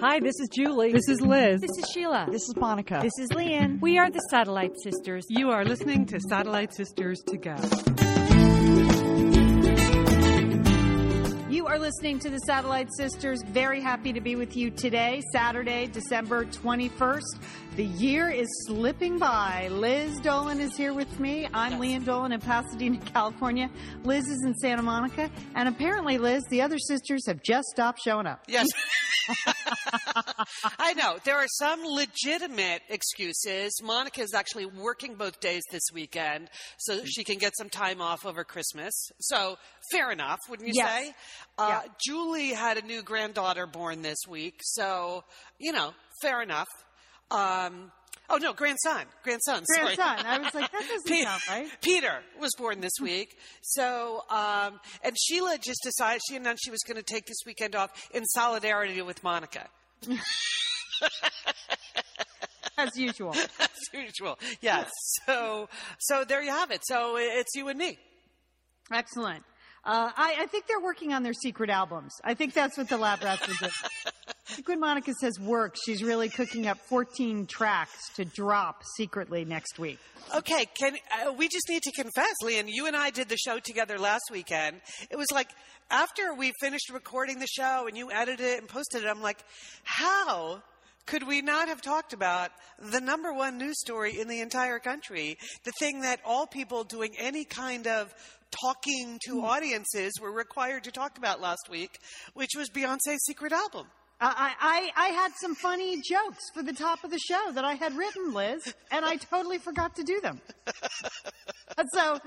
Hi, this is Julie. This is Liz. This is Sheila. This is Monica. This is Lian. We are the Satellite Sisters. You are listening to Satellite Sisters to Go. You are listening to the Satellite Sisters. Very happy to be with you today, Saturday, December 21st. The year is slipping by. Liz Dolan is here with me. I'm Lian Dolan in Pasadena, California. Liz is in Santa Monica. And apparently, Liz, the other sisters have just stopped showing up. Yes. I know. There are some legitimate excuses. Monica is actually working both days this weekend so she can get some time off over Christmas. So, fair enough, wouldn't you Yes. say? Uh, Yeah. Julie had a new granddaughter born this week. So, you know, fair enough. Um, oh, no, grandson. Grandson. sorry. Grandson. I was like, that doesn't Pe- sound right. Peter was born this week. So, um, and Sheila just decided, she announced she was going to take this weekend off in solidarity with Monica. As usual. As usual. Yes. So, so there you have it. So it's you and me. Excellent. Uh, I, I think they're working on their secret albums. I think that's what the lab rats are doing. When Monica says work, she's really cooking up 14 tracks to drop secretly next week. Okay. Can, uh, we just need to confess, Lian? you and I did the show together last weekend. It was like, after we finished recording the show and you edited it and posted it, I'm like, how could we not have talked about the number one news story in the entire country? The thing that all people doing any kind of talking to hmm. audiences were required to talk about last week, which was Beyonce's secret album. I, I, I had some funny jokes for the top of the show that I had written, Liz, and I totally forgot to do them. so,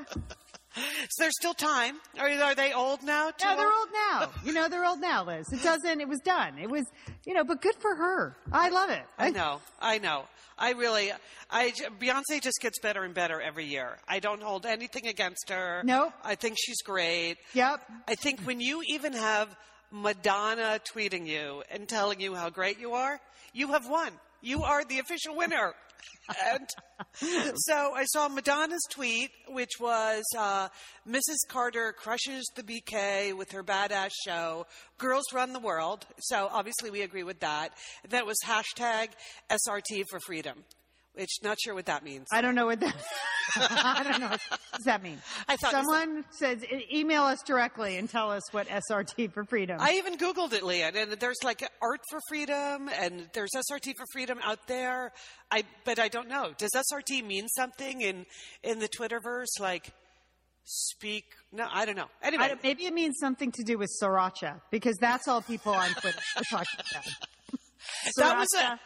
Is there still time? Are, are they old now? Too yeah, they're old now. You know, they're old now, Liz. It doesn't, it was done. It was, you know, but good for her. I love it. I know, I know. I really, I Beyonce just gets better and better every year. I don't hold anything against her. Nope. I think she's great. Yep. I think when you even have Madonna tweeting you and telling you how great you are, you have won. You are the official winner. And so I saw Madonna's tweet, which was uh, Mrs. Carter crushes the BK with her badass show. Girls run the world. So obviously we agree with that. That was hashtag SRT for freedom, which not sure what that means. I don't know what that. I don't know. What does that mean? I thought- someone says e- email us directly and tell us what SRT for freedom. I even Googled it, Lian, and there's like Art for Freedom and there's SRT for Freedom out there. I, but I don't know. Does SRT mean something in, in the Twitterverse? Like, speak? No, I don't know. Anyway. Don't- maybe it means something to do with sriracha because that's all people on Twitter are talking about. that was a,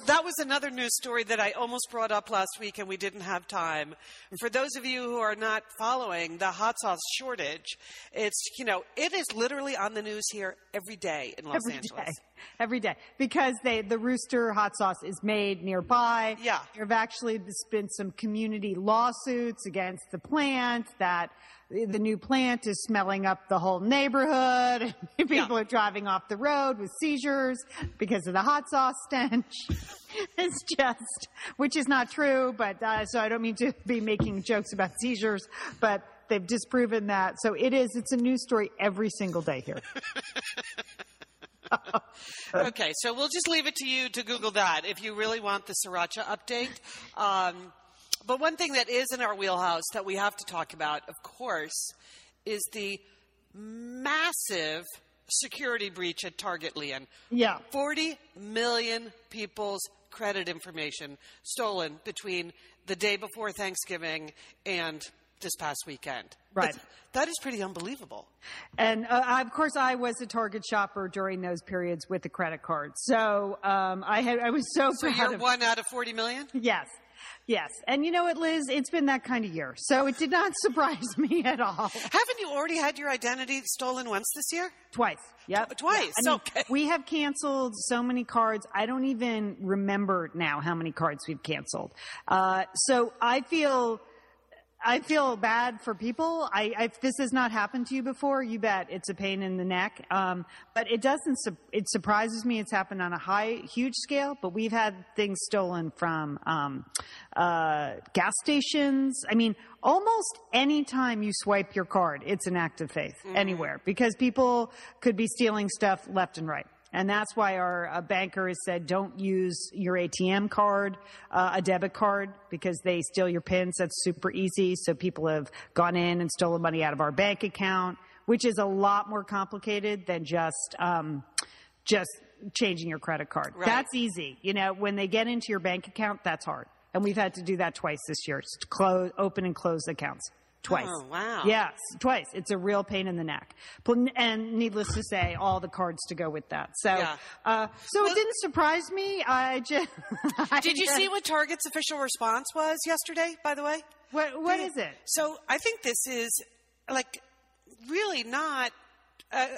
that was another news story that I almost brought up last week and we didn't have time. For those of you who are not following the hot sauce shortage, it's, you know, it is literally on the news here every day in Los Every Angeles. day. Every day. Because they, the Rooster hot sauce is made nearby. Yeah. There have actually been some community lawsuits against the plant that the new plant is smelling up the whole neighborhood. People Yeah. are driving off the road with seizures because of the hot sauce stench. it's just, which is not true, but uh, so I don't mean to be making jokes about seizures, but they've disproven that. So it is, it's a news story every single day here. Okay, so we'll just leave it to you to Google that if you really want the sriracha update. Um, but one thing that is in our wheelhouse that we have to talk about, of course, is the massive security breach at Target, Lian. Yeah. 40 million people's credit information stolen between the day before Thanksgiving and this past weekend. Right. That's- that is pretty unbelievable. And uh, I- of course, I was a Target shopper during those periods with the credit card. So um, I had I was so, So proud you're of one out of 40 million? Yes. Yes. And you know what, Liz? It's been that kind of year. So it did not surprise me at all. Haven't you already had your identity stolen once this year? Twice. Yep. Twice. I mean, Okay. We have canceled so many cards. I don't even remember now how many cards we've canceled. Uh, so I feel. I feel bad for people. I, I, if this has not happened to you before, you bet it's a pain in the neck. Um, but it doesn't. su- It surprises me. It's happened on a high, huge scale. But we've had things stolen from um, uh, gas stations. I mean, almost any time you swipe your card, it's an act of faith anywhere because people could be stealing stuff left and right. And that's why our uh, banker has said don't use your ATM card, uh, a debit card, because they steal your pins. That's super easy. So people have gone in and stolen money out of our bank account, which is a lot more complicated than just, um, just changing your credit card. Right. That's easy. You know, when they get into your bank account, that's hard. And we've had to do that twice this year. To close, open and close accounts. Twice. Oh, wow. Yes, twice. It's a real pain in the neck. And needless to say, all the cards to go with that. So, Yeah. uh, so Well- it didn't surprise me. I just. Did you see what Target's official response was yesterday, by the way? What, what is it? So I think this is like really not uh, uh,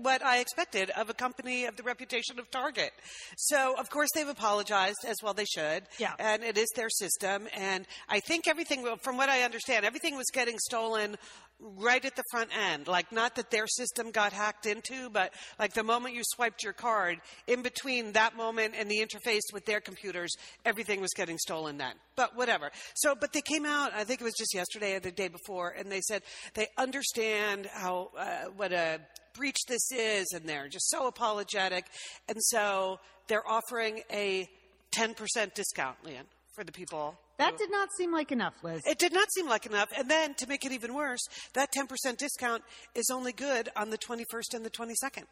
what I expected of a company of the reputation of Target. So of course they've apologized as well they should. Yeah. And it is their system. And I think everything, from what I understand, everything was getting stolen right at the front end. Like not that their system got hacked into, but like the moment you swiped your card, in between that moment and the interface with their computers, everything was getting stolen then. But whatever. So, but they came out, I think it was just yesterday or the day before, and they said they understand how, uh, what a breach this is, and they're just so apologetic. And so they're offering a 10% discount, Lian, for the people. That did not seem like enough, Liz. It did not seem like enough. And then to make it even worse, that 10% discount is only good on the 21st and the 22nd.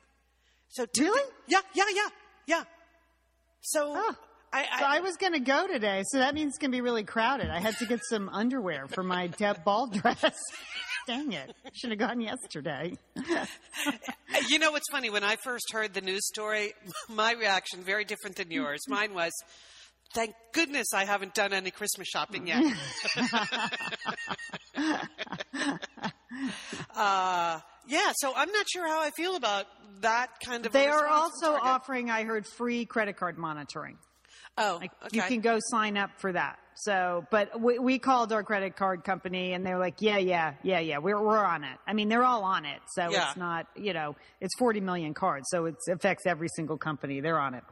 So two Really? yeah, yeah, yeah, yeah. So Oh. I, So I, I was going to go today, so that means it's going to be really crowded. I had to get some underwear for my Deb ball dress. Dang it. Should have gone yesterday. you know what's funny? When I first heard the news story, my reaction very different than yours. Mine was, "Thank goodness I haven't done any Christmas shopping yet." uh, yeah, so I'm not sure how I feel about that kind of. They are also offering, I heard, free credit card monitoring. Oh, Like okay. you can go sign up for that. So, but we, we called our credit card company and they're like, yeah, yeah, yeah, yeah, we're, we're on it. I mean, they're all on it. So Yeah. it's not, you know, it's 40 million cards. So it affects every single company. They're on it.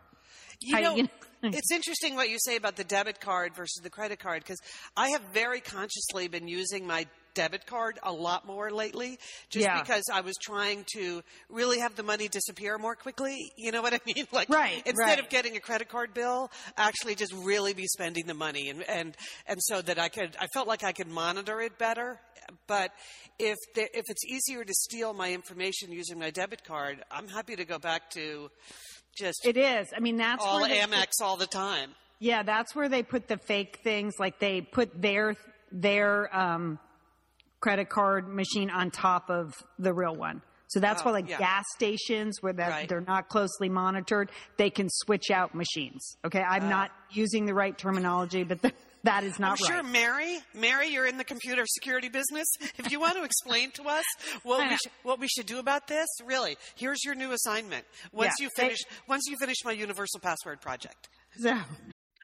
You I- you know- it's interesting what you say about the debit card versus the credit card because I have very consciously been using my debit card a lot more lately just Yeah. because I was trying to really have the money disappear more quickly. You know what I mean? Like Right, instead right. of getting a credit card bill, actually just really be spending the money and and and so that I could I felt like I could monitor it better. But if there, if it's easier to steal my information using my debit card, I'm happy to go back to just It is. I mean, that's all Amex all the time. Yeah, that's where they put the fake things. Like they put their their um, credit card machine on top of the real one. So that's Oh, why, like yeah. gas stations where that Right. they're not closely monitored, they can switch out machines. Okay, I'm ah. not using the right terminology, but th- that is I'm not sure, right. Mary, Mary, you're in the computer security business. If you want to explain to us what we know. sh- what we should do about this, really, here's your new assignment. Once Yeah. you finish, once you finish my universal password project. So,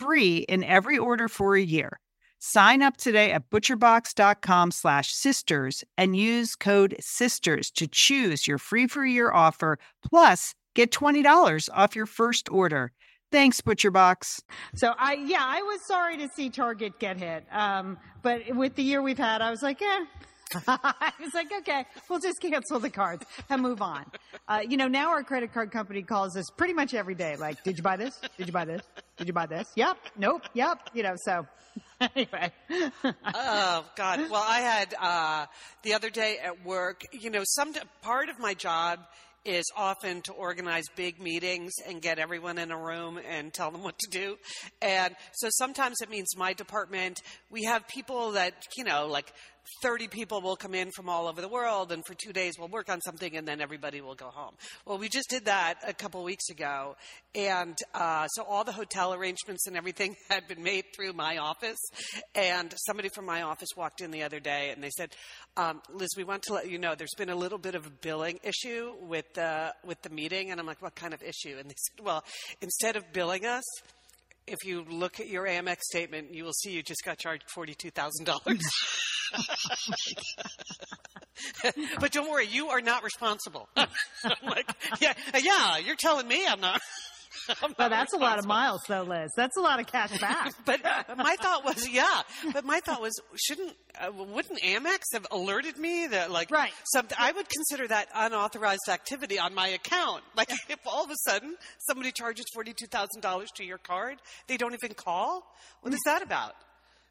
free in every order for a year. Sign up today at butcherbox.com slash sisters and use code sisters to choose your free for year offer plus get $20 off your first order. Thanks, ButcherBox. So I, yeah, I was sorry to see Target get hit. Um, but with the year we've had, I was like, eh. I was like, okay, we'll just cancel the cards and move on. Uh, you know, now our credit card company calls us pretty much every day. Like, did you buy this? Did you buy this? Did you buy this? Yep. Nope. Yep. You know, so anyway. Oh God! Well, I had uh, the other day at work. You know, some part of my job is often to organize big meetings and get everyone in a room and tell them what to do. And so sometimes it means my department. We have people that you know, like 30 people will come in from all over the world, and for two days we'll work on something, and then everybody will go home. Well, we just did that a couple weeks ago, and uh, so all the hotel arrangements and everything had been made through my office. And somebody from my office walked in the other day, and they said, um, "Liz, we want to let you know there's been a little bit of a billing issue with the with the meeting." And I'm like, "What kind of issue?" And they said, "Well, instead of billing us." If you look at your Amex statement, you will see you just got charged forty-two thousand dollars. but don't worry, you are not responsible. Like, yeah, yeah, you're telling me I'm not. Well, that's a lot of miles, though, Liz. That's a lot of cash back. But my thought was, yeah. But my thought was, shouldn't, uh, wouldn't Amex have alerted me that, like, Right. Something I would consider that unauthorized activity on my account. Like, if all of a sudden somebody charges forty-two thousand dollars to your card, they don't even call. What is that about?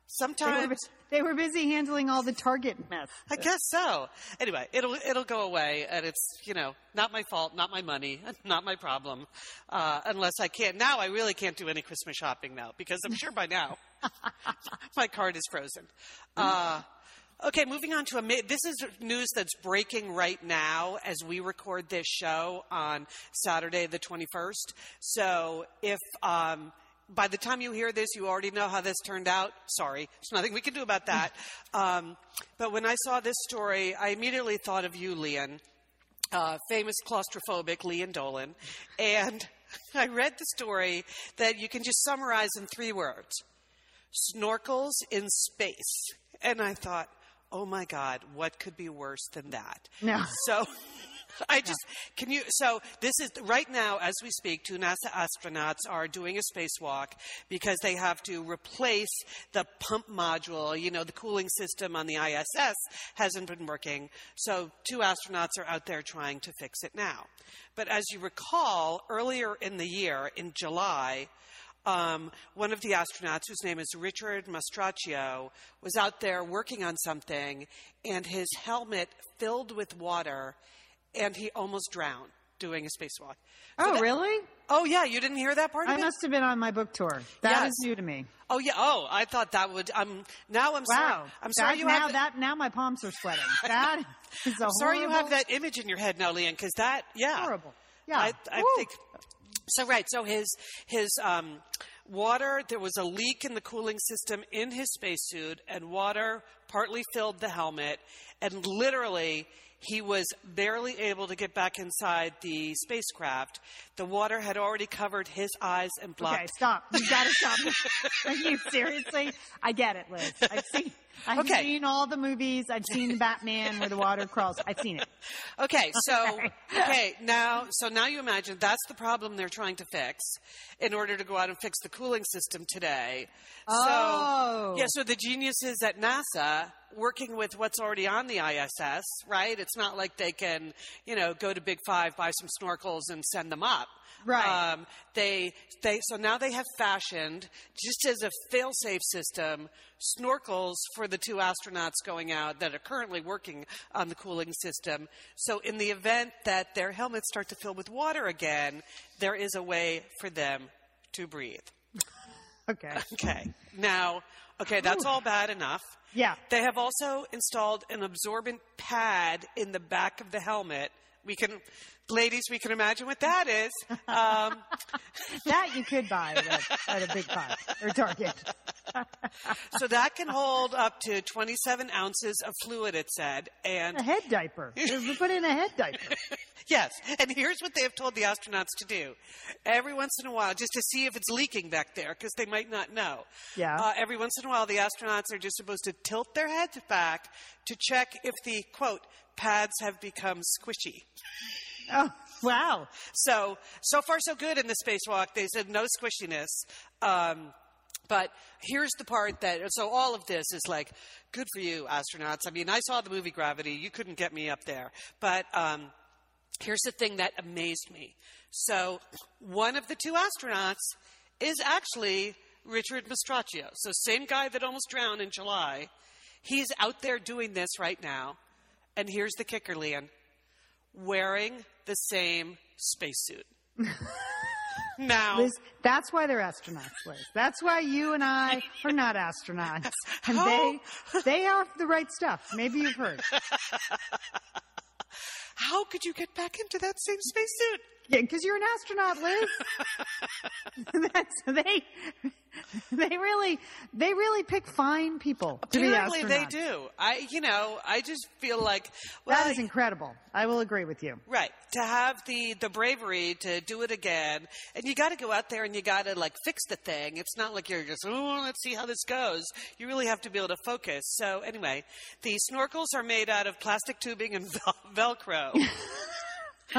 They were, Sometimes. they were busy handling all the Target mess. I guess so. Anyway, it'll it'll go away, and it's you know not my fault, not my money, not my problem, uh, unless I can't. Now I really can't do any Christmas shopping now because I'm sure by now my card is frozen. Uh, okay, moving on to a. This is news that's breaking right now as we record this show on Saturday the 21st. So if um, by the time you hear this, you already know how this turned out. Sorry, there's nothing we can do about that. Um, but when I saw this story, I immediately thought of you, Lian, uh, famous claustrophobic Lian Dolan. And I read the story that you can just summarize in three words snorkels in space. And I thought, oh my God, what could be worse than that? No. So I just can you so this is right now as we speak two NASA astronauts are doing a spacewalk because they have to replace the pump module, you know, the cooling system on the ISS hasn't been working. So two astronauts are out there trying to fix it now. But as you recall, earlier in the year in July, um, one of the astronauts, whose name is Richard Mastracchio, was out there working on something, and his helmet filled with water, and he almost drowned doing a spacewalk. So Oh, that- really? Oh, yeah, you didn't hear that part of I must have been on my book tour. That is Yes. new to me. Oh, yeah. Oh, I thought that would. Um, now I'm Wow. sorry. I'm sorry That- you now have that. Now my palms are sweating. That is a I'm sorry you have that image in your head now, Lian, because that, yeah. Horrible. Yeah. I, I think so. Right. So his his um, water. There was a leak in the cooling system in his spacesuit, and water partly filled the helmet, and literally. He was barely able to get back inside the spacecraft. The water had already covered his eyes and blocked. Okay, stop. You gotta stop. Are you seriously? I get it, Liz. I've seen. I've Okay. seen all the movies. I've seen Batman where the water crawls. I've seen it. Okay, so Okay. okay, now so now you imagine that's the problem they're trying to fix in order to go out and fix the cooling system today. Oh. So yeah, so the geniuses at NASA working with what's already on the ISS, right? It's not like they can, you know, go to Big 5, buy some snorkels and send them up. Right. Um, they they so now they have fashioned just as a fail-safe system snorkels for the two astronauts going out that are currently working on the cooling system. So in the event that their helmets start to fill with water again, there is a way for them to breathe. Okay. Okay. Now, okay, that's all bad enough. Yeah. They have also installed an absorbent pad in the back of the helmet. We can, ladies, we can imagine what that is. Um, That you could buy at a, at a big five or Target. so that can hold up to 27 ounces of fluid, it said. And A head diaper. We put in a head diaper. yes, and here's what they have told the astronauts to do. Every once in a while, just to see if it's leaking back there, because they might not know. Yeah. Uh, every once in a while, the astronauts are just supposed to tilt their heads back to check if the, quote, pads have become squishy. Oh, wow. So, so far so good in the spacewalk. They said no squishiness. Um, but here's the part that, so all of this is like, good for you, astronauts. I mean, I saw the movie Gravity. You couldn't get me up there. But um, here's the thing that amazed me. So, one of the two astronauts is actually Richard Mastracchio. So, same guy that almost drowned in July. He's out there doing this right now. And here's the kicker, Lian wearing the same spacesuit. now, Liz, that's why they're astronauts, Liz. That's why you and I are not astronauts. And they they are the right stuff. Maybe you've heard. how could you get back into that same spacesuit? Yeah, because you're an astronaut, Liz. That's they. They really, they really pick fine people to be Apparently, they do. I, you know, I just feel like, well, That is incredible. I will agree with you. right to have the the bravery to do it again, and you got to go out there and you got to like fix the thing. It's not like you're just oh, let's see how this goes. You really have to be able to focus. So anyway, the snorkels are made out of plastic tubing and vel- Velcro.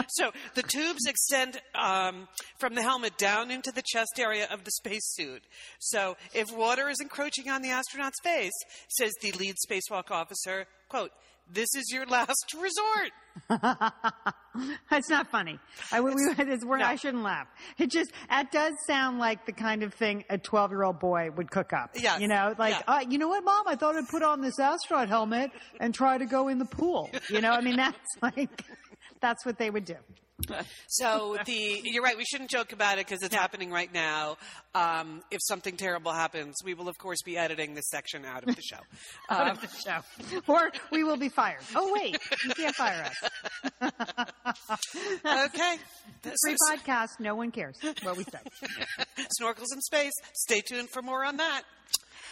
So the tubes extend um, from the helmet down into the chest area of the spacesuit. So if water is encroaching on the astronaut's face, says the lead spacewalk officer, quote, this is your last resort. It's not funny. I, we, we, it's, no. I shouldn't laugh. It just, that does sound like the kind of thing a 12 year old boy would cook up. Yes. You know, like, Yeah. uh, you know what, mom? I thought I'd put on this astronaut helmet and try to go in the pool. You know, I mean, that's like, that's what they would do. So the you're right. We shouldn't joke about it because it's happening right now. Um, if something terrible happens, we will of course be editing this section out of the show. Um, show. Or we will be fired. Oh, wait, you can't fire us. okay. Free So- podcast, no one cares what we say. Snorkels in space. Stay tuned for more on that.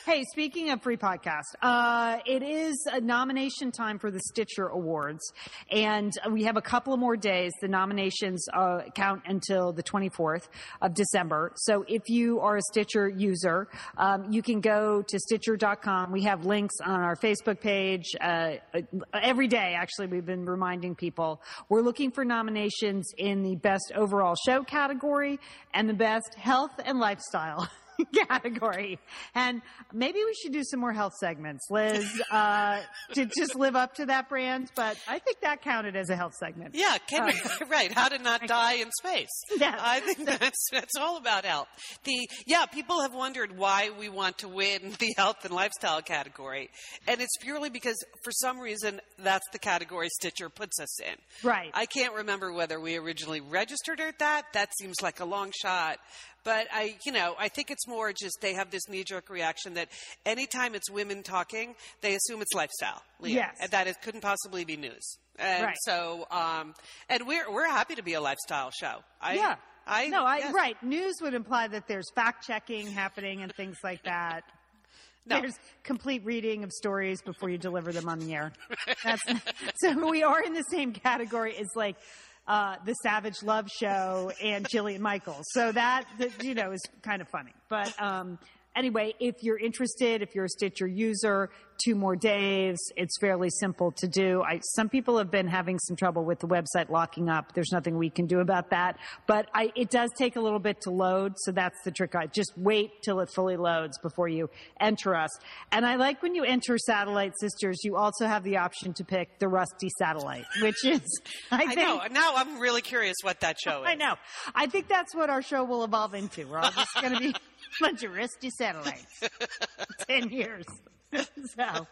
Hey, speaking of free podcast, uh, it is a nomination time for the Stitcher Awards, and we have a couple of more days. The nominations uh, count until the 24th of December. So if you are a Stitcher user, um, you can go to Stitcher.com. We have links on our Facebook page. Uh, every day, actually, we've been reminding people we're looking for nominations in the best overall show category and the best health and lifestyle. category. And maybe we should do some more health segments, Liz, uh, to just live up to that brand. But I think that counted as a health segment. Yeah, can, uh, right. How to not die in space. Yeah. I think that's, that's all about health. The, yeah, people have wondered why we want to win the health and lifestyle category. And it's purely because for some reason that's the category Stitcher puts us in. Right. I can't remember whether we originally registered at that. That seems like a long shot. But I, you know, I think it's more just they have this knee jerk reaction that anytime it's women talking, they assume it's lifestyle. Leah, Yes. And that it couldn't possibly be news. And Right. so, um, and we're, we're happy to be a lifestyle show. I, yeah. I, no, I, yes. right. News would imply that there's fact checking happening and things like that. No. There's complete reading of stories before you deliver them on the air. That's, so we are in the same category as like uh, the Savage Love Show and Jillian Michaels. So that, that you know is kind of funny. But um, anyway, if you're interested, if you're a Stitcher user, two more days. It's fairly simple to do. I, some people have been having some trouble with the website locking up. There's nothing we can do about that, but I, it does take a little bit to load. So that's the trick. I just wait till it fully loads before you enter us. And I like when you enter Satellite Sisters, you also have the option to pick the Rusty Satellite, which is, I, I think, know. Now I'm really curious what that show is. I know. I think that's what our show will evolve into. We're all just going to be bunch of rusty satellites. Ten years. so.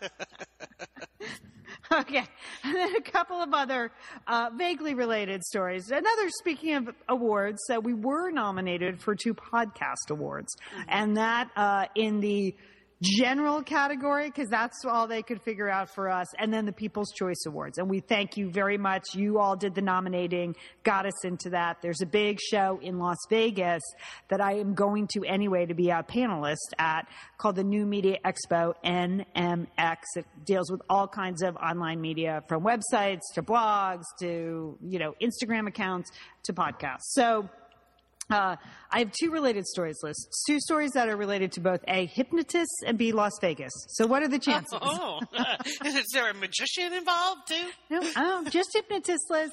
Okay. And then a couple of other uh, vaguely related stories. Another, speaking of awards, so we were nominated for two podcast awards. And that uh, in the general category, because that's all they could figure out for us, and then the People's Choice Awards. And we thank you very much. You all did the nominating, got us into that. There's a big show in Las Vegas that I am going to anyway to be a panelist at called the New Media Expo NMX. It deals with all kinds of online media from websites to blogs to, you know, Instagram accounts to podcasts. So, uh, I have two related stories, Liz. Two stories that are related to both A, hypnotists and B, Las Vegas. So what are the chances? Oh, is there a magician involved too? No, oh, just hypnotist, Liz.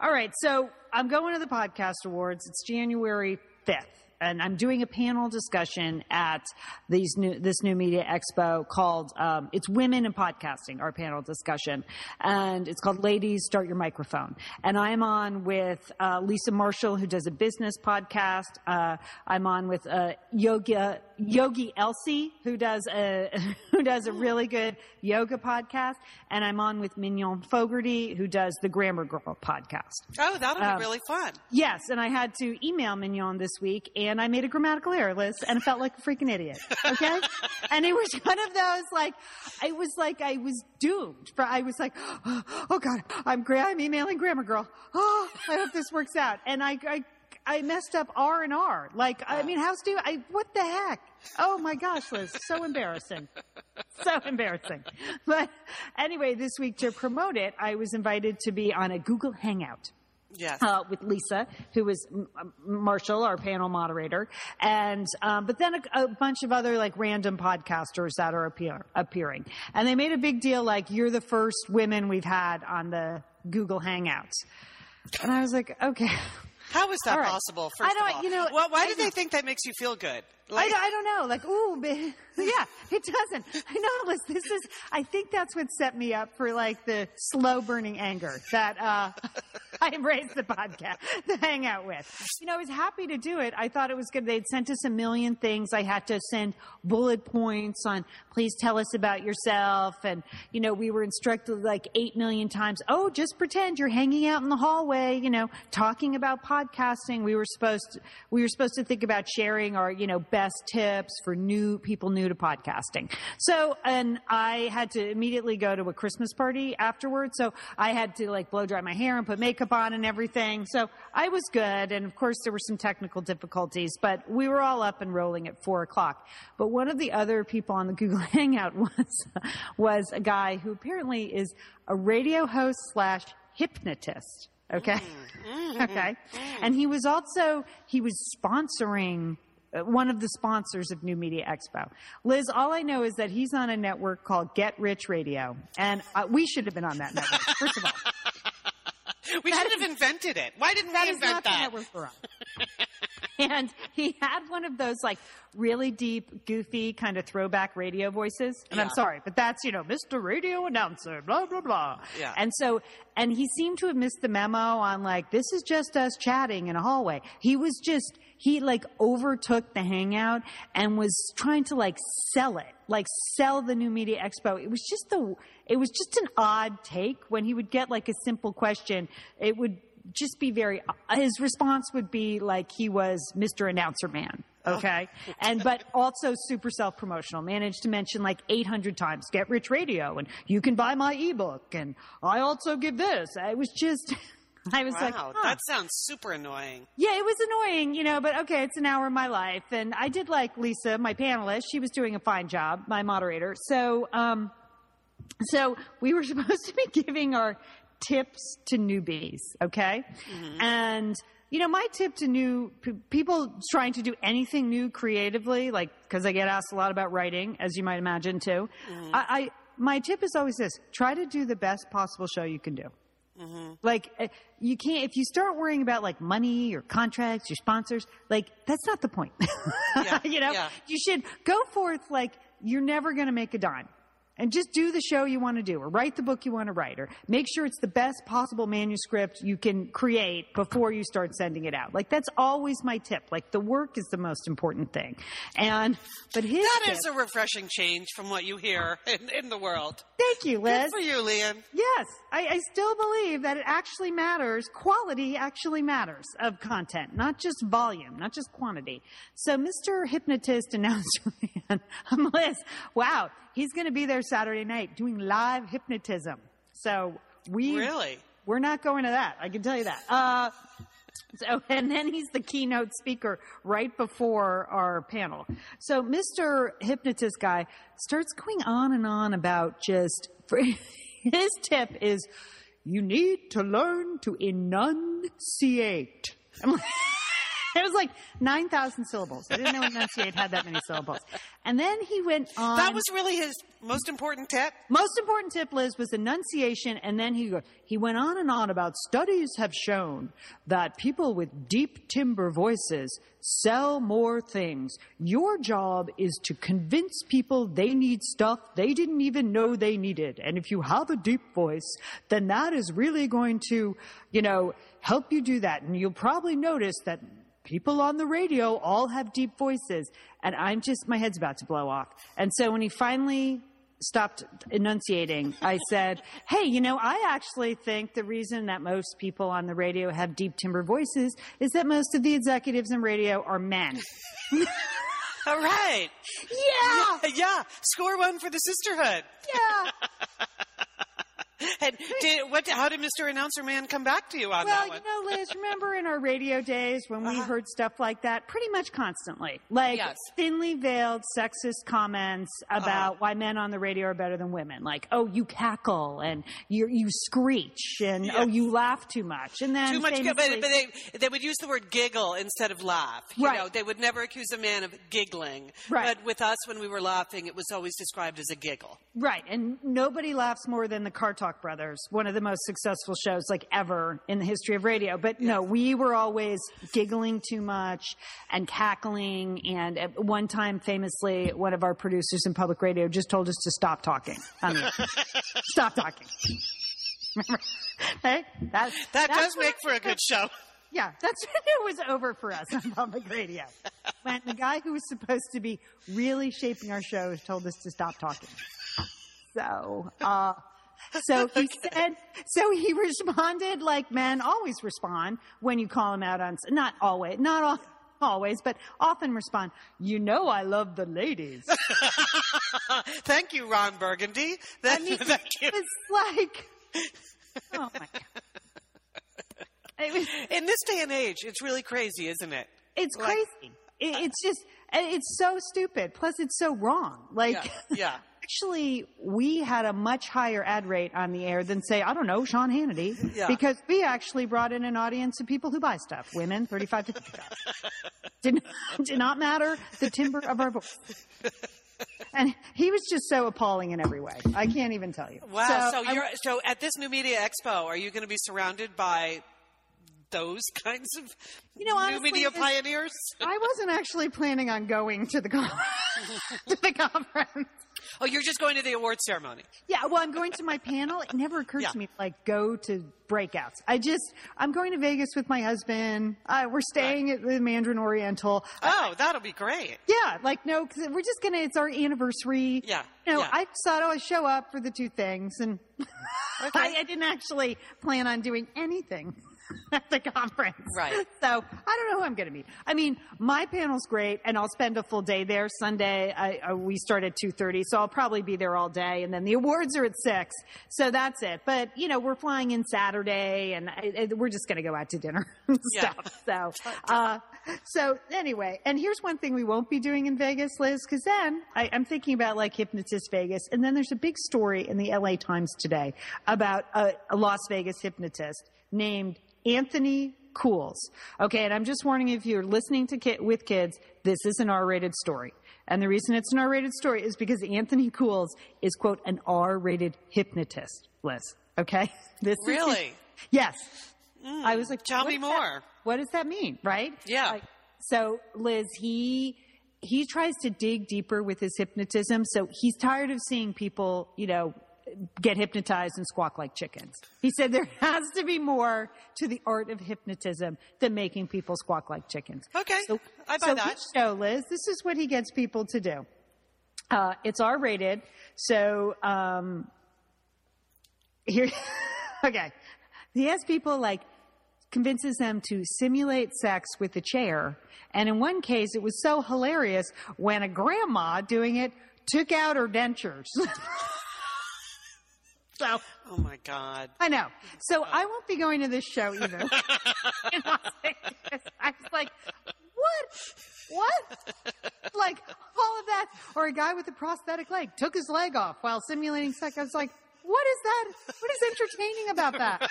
All right, so I'm going to the podcast awards. It's January 5th. And I'm doing a panel discussion at these new, this new media expo called, um, it's women in podcasting, our panel discussion. And it's called Ladies Start Your Microphone. And I'm on with, uh, Lisa Marshall, who does a business podcast. Uh, I'm on with, uh, Yoga, Yogi Elsie, who does a, who does a really good yoga podcast. And I'm on with Mignon Fogarty, who does the Grammar Girl podcast. Oh, that'll Um, be really fun. Yes, and I had to email Mignon this week, and I made a grammatical error, Liz, and it felt like a freaking idiot. Okay, and it was one of those like, I was like, I was doomed. For I was like, oh god, I'm gra- I'm emailing Grammar Girl. Oh, I hope this works out. And I, I, I messed up R and R. Like, I mean, how stupid? I what the heck? Oh my gosh, Liz, so embarrassing. So embarrassing. But anyway, this week to promote it, I was invited to be on a Google Hangout Yes. uh, with Lisa, who was Marshall, our panel moderator, and um, but then a, a bunch of other like random podcasters that are appear, appearing, and they made a big deal like you're the first women we've had on the Google Hangouts, and I was like, okay. How is that right. possible? I First don't- of all, you know, well, why I do they think that makes you feel good? I, Like, don't- I don't know. Like, ooh, ba- yeah, it doesn't. I know. This is. I think that's what set me up for like the slow burning anger that uh, I embraced the podcast, the hangout with. You know, I was happy to do it. I thought it was good. They'd sent us a million things. I had to send bullet points on. Please tell us about yourself, and you know, we were instructed like eight million times. Oh, just pretend you're hanging out in the hallway. You know, talking about podcasting. We were supposed to, we were supposed to think about sharing our you know best tips for new people new to podcasting. So, and I had to immediately go to a Christmas party afterwards. So I had to like blow dry my hair and put makeup on and everything. So I was good. And of course, there were some technical difficulties, but we were all up and rolling at four o'clock. But one of the other people on the Google Hangout was, was a guy who apparently is a radio host slash hypnotist. Okay. Mm. Mm-hmm. okay. Mm-hmm. And he was also, he was sponsoring one of the sponsors of New Media Expo. Liz, all I know is that he's on a network called Get Rich Radio, and uh, we should have been on that network. First of all, We should have invented it. Why didn't that we is invent not the that? network we're on. and he had one of those like really deep, goofy kind of throwback radio voices. And I'm sorry, but that's, you know, Mr. Radio Announcer, blah, blah, blah. Yeah. And so, and he seemed to have missed the memo on like, this is just us chatting in a hallway. He was just, he like overtook the hangout and was trying to like sell it, like sell the new media expo. It was just the, it was just an odd take when he would get like a simple question. It would just be very, uh, his response would be like he was Mr. Announcer Man. Oh. Okay. And, but also super self promotional. Managed to mention like 800 times, get rich radio and you can buy my ebook. And I also give this. I was just, I was like, Wow, huh. that sounds super annoying. Yeah, it was annoying, you know, but okay, it's an hour of my life. And I did like Lisa, my panelist. She was doing a fine job, my moderator. So, um, so we were supposed to be giving our tips to newbies, okay? And, you know, my tip to new p- people trying to do anything new creatively, like, cause I get asked a lot about writing, as you might imagine too. I, I, my tip is always this, try to do the best possible show you can do. Like uh, you can't if you start worrying about like money, your contracts, your sponsors. Like that's not the point. Yeah, you know, yeah. you should go forth like you're never going to make a dime. And just do the show you want to do, or write the book you want to write, or make sure it's the best possible manuscript you can create before you start sending it out. Like that's always my tip. Like the work is the most important thing. And but his That tip, is a refreshing change from what you hear in, in the world. thank you, Liz. Good for you, Lian. Yes, I, I still believe that it actually matters. Quality actually matters of content, not just volume, not just quantity. So, Mr. Hypnotist I'm Liz. Wow, he's going to be there Saturday night doing live hypnotism. So we Really? we're not going to that. I can tell you that. Uh, so, and then he's the keynote speaker right before our panel. So, Mr. Hypnotist guy starts going on and on about just, his tip is, you need to learn to enunciate. I'm like, it was like 9,000 syllables. I didn't know enunciate had that many syllables. And then he went on. That was really his most important tip. Most important tip, Liz, was enunciation, and then he go, he went on and on about studies have shown that people with deep timbre voices sell more things. Your job is to convince people they need stuff they didn't even know they needed. And if you have a deep voice, then that is really going to, you know, help you do that. And you'll probably notice that people on the radio all have deep voices and i'm just my head's about to blow off and so when he finally stopped enunciating i said hey you know i actually think the reason that most people on the radio have deep timber voices is that most of the executives in radio are men All right. yeah Yeah. Score one for the sisterhood. yeah And did, what, how did Mr. Announcer Man come back to you on Well, that Well, you know, Liz, remember in our radio days when we Uh-huh. heard stuff like that pretty much constantly? Like Yes. thinly veiled sexist comments Uh-huh. about why men on the radio are better than women. Like, oh, you cackle and you you screech and oh, you laugh too much. And then Too much, but, but they, they would use the word giggle instead of laugh. You Right. know, they would never accuse a man of giggling. Right. But with us, when we were laughing, it was always described as a giggle. Right, and nobody laughs more than the Car Talk Brothers, one of the most successful shows like ever in the history of radio. But no, we were always giggling too much and cackling. And at one time, famously, one of our producers in public radio just told us to stop talking. I mean, stop talking. Remember? Hey, that, That that's does make for a good show. yeah, that's when it was over for us on public radio. When the guy who was supposed to be really shaping our show told us to stop talking. So, uh, so he said, so he responded like men always respond when you call them out on, not always, not all, always, but often respond, you know, I love the ladies. Thank you, Ron Burgundy. That, I mean, it's like, oh my God. It was, In this day and age, it's really crazy, isn't it? it's Like- crazy. It, it's just, it's so stupid. Plus, it's so wrong. Like, Yeah. Yeah. Actually, we had a much higher ad rate on the air than, say, I don't know, Sean Hannity, Yeah. because we actually brought in an audience of people who buy stuff, women, 35 to 55. did, did not matter the timbre of our voice. And he was just so appalling in every way. I can't even tell you. Wow. So, you're so at this new media expo, are you going to be surrounded by those kinds of You know, new honestly, media pioneers? I wasn't actually planning on going to the con- to the conference. Oh, you're just going to the award ceremony. Yeah, well, I'm going to my panel. It never occurred Yeah. to me to like go to breakouts. I just I'm going to Vegas with my husband. Uh, we're staying at the Mandarin Oriental. Oh, that'll be great. Yeah, like no, because we're just gonna. It's our anniversary. Yeah, You know, yeah. I thought I show up for the two things, and Okay. I, I didn't actually plan on doing anything at the conference. Right. So I don't know who I'm going to meet. I mean, my panel's great, and I'll spend a full day there. Sunday, I, I, we start at two thirty, so I'll probably be there all day, and then the awards are at six. So that's it. But you know, we're flying in Saturday, and I, I- we're just going to go out to dinner and Yeah. stuff. So, uh, so anyway, and here's one thing we won't be doing in Vegas, Liz, because then I, I'm thinking about like Hypnotist Vegas, and then there's a big story in the LA Times today about a, a Las Vegas hypnotist named Anthony Cools. Okay, and I'm just warning you if you're listening to kid, with kids, this is an R-rated story. And the reason it's an R-rated story is because Anthony Cools is quote an R-rated hypnotist, Liz. Okay, this is Really? yes. Hmm. I was like, Tell me does that- more. what does that mean, right? Yeah. Like, so, Liz, he he tries to dig deeper with his hypnotism. So he's tired of seeing people, you know, get hypnotized and squawk like chickens. He said there has to be more to the art of hypnotism than making people squawk like chickens. Okay, So, I buy so that. show, Liz, this is what he gets people to do. Uh, it's R rated, so um, here, okay. He has people like convinces them to simulate sex with a chair, and in one case, it was so hilarious when a grandma doing it took out her dentures. so Oh my God. I know. So oh. I won't be going to this show either. In Las Vegas. I was like, what? What? Like all of that. Or a guy with a prosthetic leg took his leg off while simulating sex. I was like, what is that? What is entertaining about that?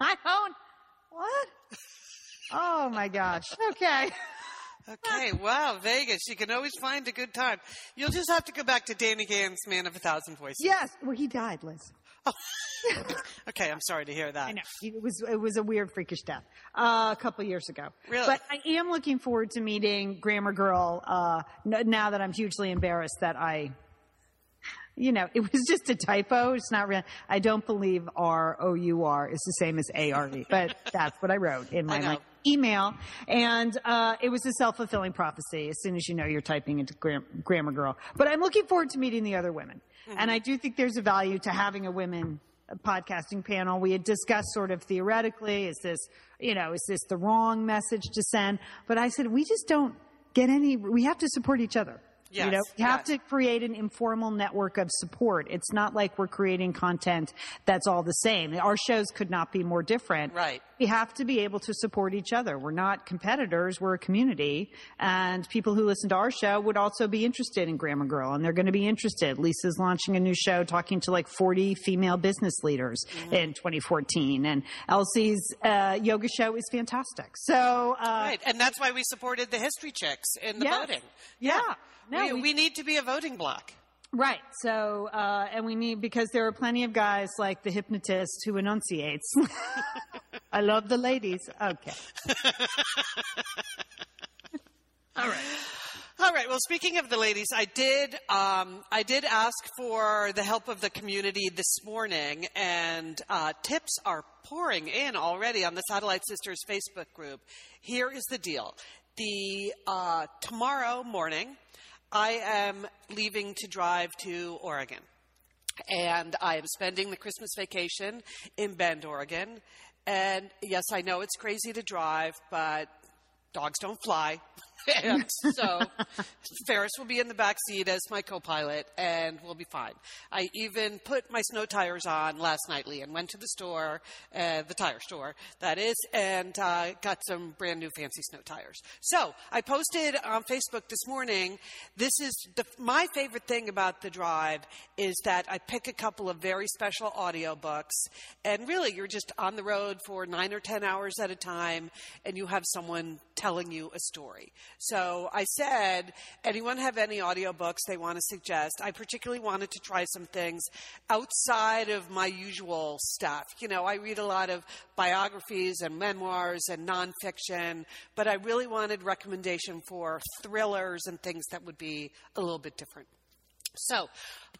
I don't. What? Oh my gosh. Okay. Okay, wow, Vegas. You can always find a good time. You'll just have to go back to Danny Gans Man of a Thousand Voices. Yes. Well, he died, Liz. Okay, I'm sorry to hear that. I know it was it was a weird freakish death uh, a couple years ago. Really? But I am looking forward to meeting Grammar Girl uh, n- now that I'm hugely embarrassed that I, you know, it was just a typo. It's not real. I don't believe R O U R is the same as A R E, but that's what I wrote in my I know. Email, and uh, it was a self fulfilling prophecy. As soon as you know, you're typing into gram- Grammar Girl. But I'm looking forward to meeting the other women, Mm-hmm. and I do think there's a value to having a women podcasting panel. We had discussed sort of theoretically, is this, you know, is this the wrong message to send? But I said, we just don't get any, we have to support each other. you Yes, know, we have to create an informal network of support. It's not like we're creating content that's all the same. Our shows could not be more different. Right. We have to be able to support each other. We're not competitors. We're a community. And people who listen to our show would also be interested in Grammar Girl and they're going to be interested. Lisa's launching a new show talking to like 40 female business leaders Mm-hmm. in 2014. And Elsie's uh, yoga show is fantastic. So, uh, Right, and that's why we supported the History Chicks in the Yes. voting. Yeah. No, we, we- we need to be a voting block. Right. So, uh, and we need, because there are plenty of guys like the hypnotist who enunciates. I love the ladies. Okay. All right. All right. Well, speaking of the ladies, I did um, I did ask for the help of the community this morning, and uh, tips are pouring in already on the Satellite Sisters Facebook group. Here is the deal: the uh, tomorrow morning, I am leaving to drive to Oregon, and I am spending the Christmas vacation in Bend, Oregon. And yes, I know it's crazy to drive, but dogs don't fly. And so Ferris will be in the back seat as my co-pilot and we'll be fine. I even put my snow tires on last night, Lee, and went to the store, uh, the tire store, that is, and uh, got some brand new fancy snow tires. So I posted on Facebook this morning, this is the, my favorite thing about the drive is that I pick a couple of very special audiobooks and really you're just on the road for nine or ten hours at a time and you have someone telling you a story. So I said, anyone have any audiobooks they want to suggest? I particularly wanted to try some things outside of my usual stuff. You know, I read a lot of biographies and memoirs and nonfiction, but I really wanted recommendation for thrillers and things that would be a little bit different. So,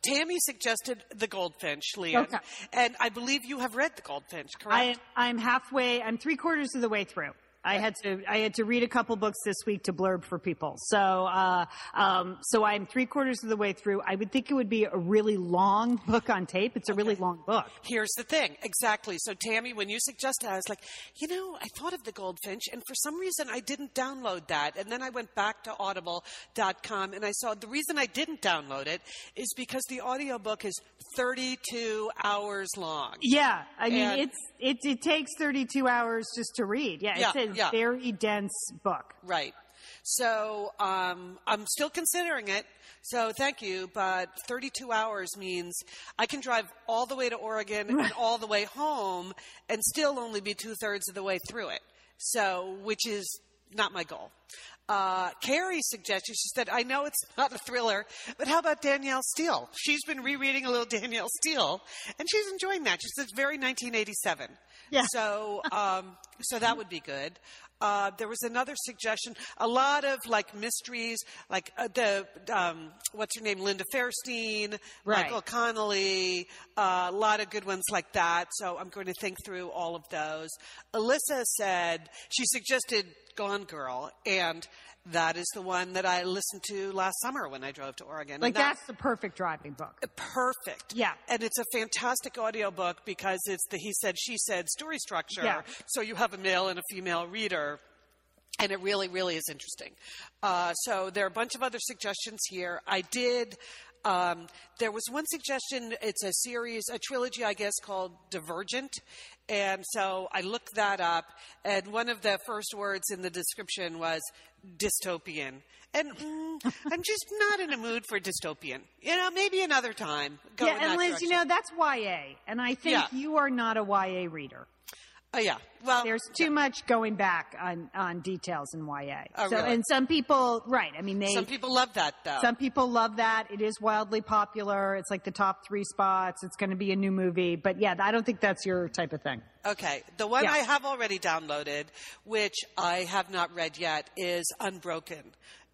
Tammy suggested The Goldfinch, Leah. Okay. And I believe you have read The Goldfinch, I, correct? I'm halfway. I'm three quarters of the way through. I had to I had to read a couple books this week to blurb for people. So uh, um, so I'm three quarters of the way through. I would think it would be a really long book on tape. It's a really long book. Here's the thing. Exactly. So, Tammy, when you suggested, I was like, you know, I thought of the Goldfinch, and for some reason I didn't download that. And then I went back to audible.com and I saw the reason I didn't download it is because the audiobook is 32 hours long. Yeah, I mean And- it's it it takes 32 hours just to read. Yeah, Yeah, a yeah. very dense book. Right. So um, I'm still considering it. So thank you, but 32 hours means I can drive all the way to Oregon and all the way home, and still only be two thirds of the way through it. So, which is not my goal. Uh, Carrie suggested, she said, I know it's not a thriller, but how about Danielle Steel? She's been rereading a little Danielle Steel, and she's enjoying that. She says it's very 1987. Yeah. So, um, so that would be good. Uh, there was another suggestion, a lot of like mysteries, like uh, the um, what's her name, Linda Fairstein, Right. Michael Connolly, uh, a lot of good ones like that. So I'm going to think through all of those. Alyssa said she suggested Gone Girl, and that is the one that I listened to last summer when I drove to Oregon. Like And that- that's the perfect driving book. perfect. Yeah. And it's a fantastic audiobook because it's the he said, she said story structure. Yeah. So you have a male and a female reader. And it really, really is interesting. Uh, so there are a bunch of other suggestions here. I did. Um, there was one suggestion. It's a series, a trilogy, I guess, called Divergent. And so I looked that up, and one of the first words in the description was dystopian. And mm, I'm just not in a mood for dystopian. You know, maybe another time. Go yeah, and that Liz, direction. you know that's YA, and I think Yeah. you are not a YA reader. Oh yeah. Well, There's too much going back on on details in YA. Oh, so, really? and some people, right? I mean, they some people love that though. Some people love that. It is wildly popular. It's like the top three spots. It's going to be a new movie. But yeah, I don't think that's your type of thing. Okay. The one Yeah. I have already downloaded, which I have not read yet, is Unbroken.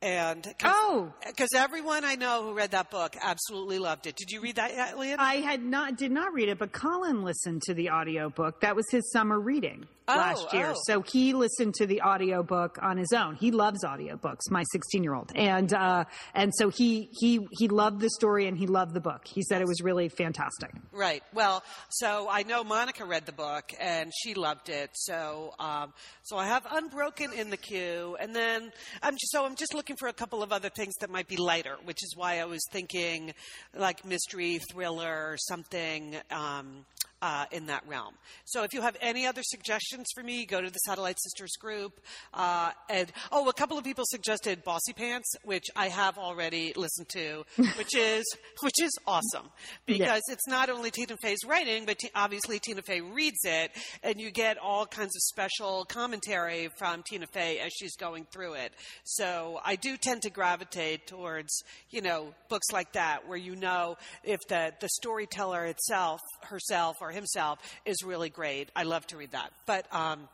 And Oh. because everyone I know who read that book absolutely loved it. Did you read that yet, Leah? I had not, did not read it, but Colin listened to the audiobook. That was his summer reading Oh, last year. oh. So he listened to the audiobook on his own. He loves audiobooks, my 16 year old. And, uh, and so he, he, he loved the story and he loved the book. He said it was really fantastic. Right. Well, so I know Monica read the book and she loved it. So, um, so I have Unbroken in the queue, and then I'm just, so I'm just looking for a couple of other things that might be lighter, which is why I was thinking like mystery, thriller, something. Um, uh, in that realm. So if you have any other suggestions for me, go to the Satellite Sisters group. Uh, and oh, a couple of people suggested Bossypants, which I have already listened to, which is which is awesome because it's not only Tina Fey's writing, but t- obviously Tina Fey reads it, and you get all kinds of special commentary from Tina Fey as she's going through it. So I do tend to gravitate towards you know books like that where you know if the the storyteller itself, herself or himself, is really great. I love to read that, but. um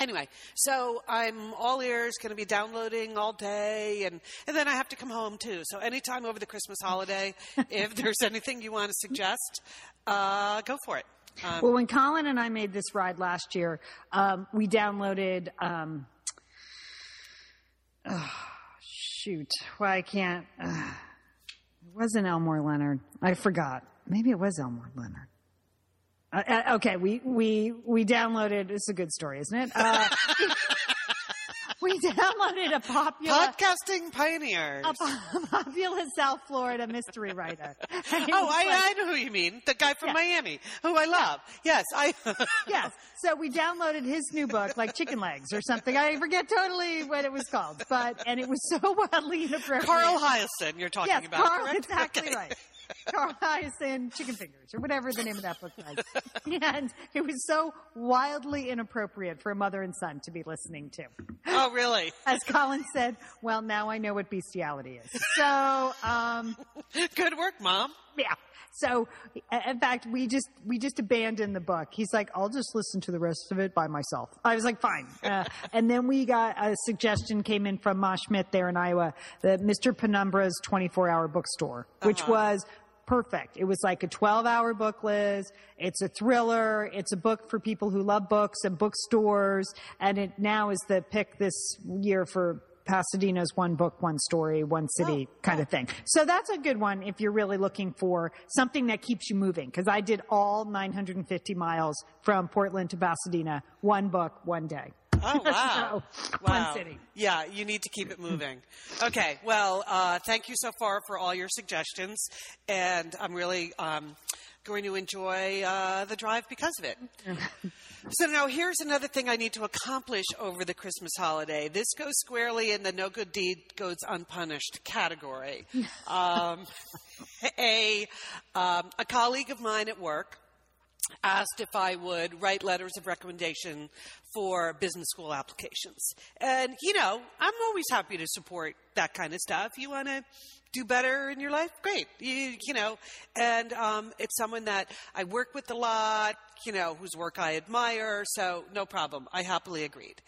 Anyway, so I'm all ears, going to be downloading all day, and, and then I have to come home too. So anytime over the Christmas holiday, if there's anything you want to suggest, uh, go for it. Um, Well, when Colin and I made this ride last year, um, we downloaded. Um, oh, shoot, why I can't. Uh, it wasn't Elmore Leonard. I forgot. Maybe it was Elmore Leonard. Uh, uh, okay, we we we downloaded. It's a good story, isn't it? Uh, we downloaded a popular Podcasting pioneer, a po- popular South Florida mystery writer. Oh, I, like- I know who you mean. The guy from Yeah. Miami, who I love. Yes, I. yes. So we downloaded his new book, like Chicken Legs or something. I forget totally what it was called, but and it was so wildly inappropriate. Carl Hiaasen, you're talking yes, about. Carl, correct? exactly Okay. right. Carl Hiaasen Chicken Fingers or whatever the name of that book was. And it was so wildly inappropriate for a mother and son to be listening to. Oh, really? As Colin said, well, now I know what bestiality is. So, um, Good work, Mom. yeah. So, in fact, we just we just abandoned the book. He's like, "I'll just listen to the rest of it by myself." I was like, "Fine." Uh, and then we got a suggestion came in from Ma Schmidt there in Iowa, the Mr. Penumbra's 24-hour bookstore, which was perfect. It was like a 12-hour book, Liz. It's a thriller. It's a book for people who love books and bookstores. And it now is the pick this year for Pasadena's one book, one story, one city oh, kind of thing. So that's a good one if you're really looking for something that keeps you moving. Cause I did all 950 miles from Portland to Pasadena, one book, one day. Oh, wow. So, wow. One city. Yeah, you need to keep it moving. Okay, well, uh, thank you so far for all your suggestions, and I'm really um, going to enjoy uh, the drive because of it. So now here's another thing I need to accomplish over the Christmas holiday. This goes squarely in the no good deed goes unpunished category. Um, a um, a colleague of mine at work asked if I would write letters of recommendation for business school applications. And, you know, I'm always happy to support that kind of stuff. You want to do better in your life? Great. You, you know, and um, it's someone that I work with a lot, you know, whose work I admire, so no problem. I happily agreed.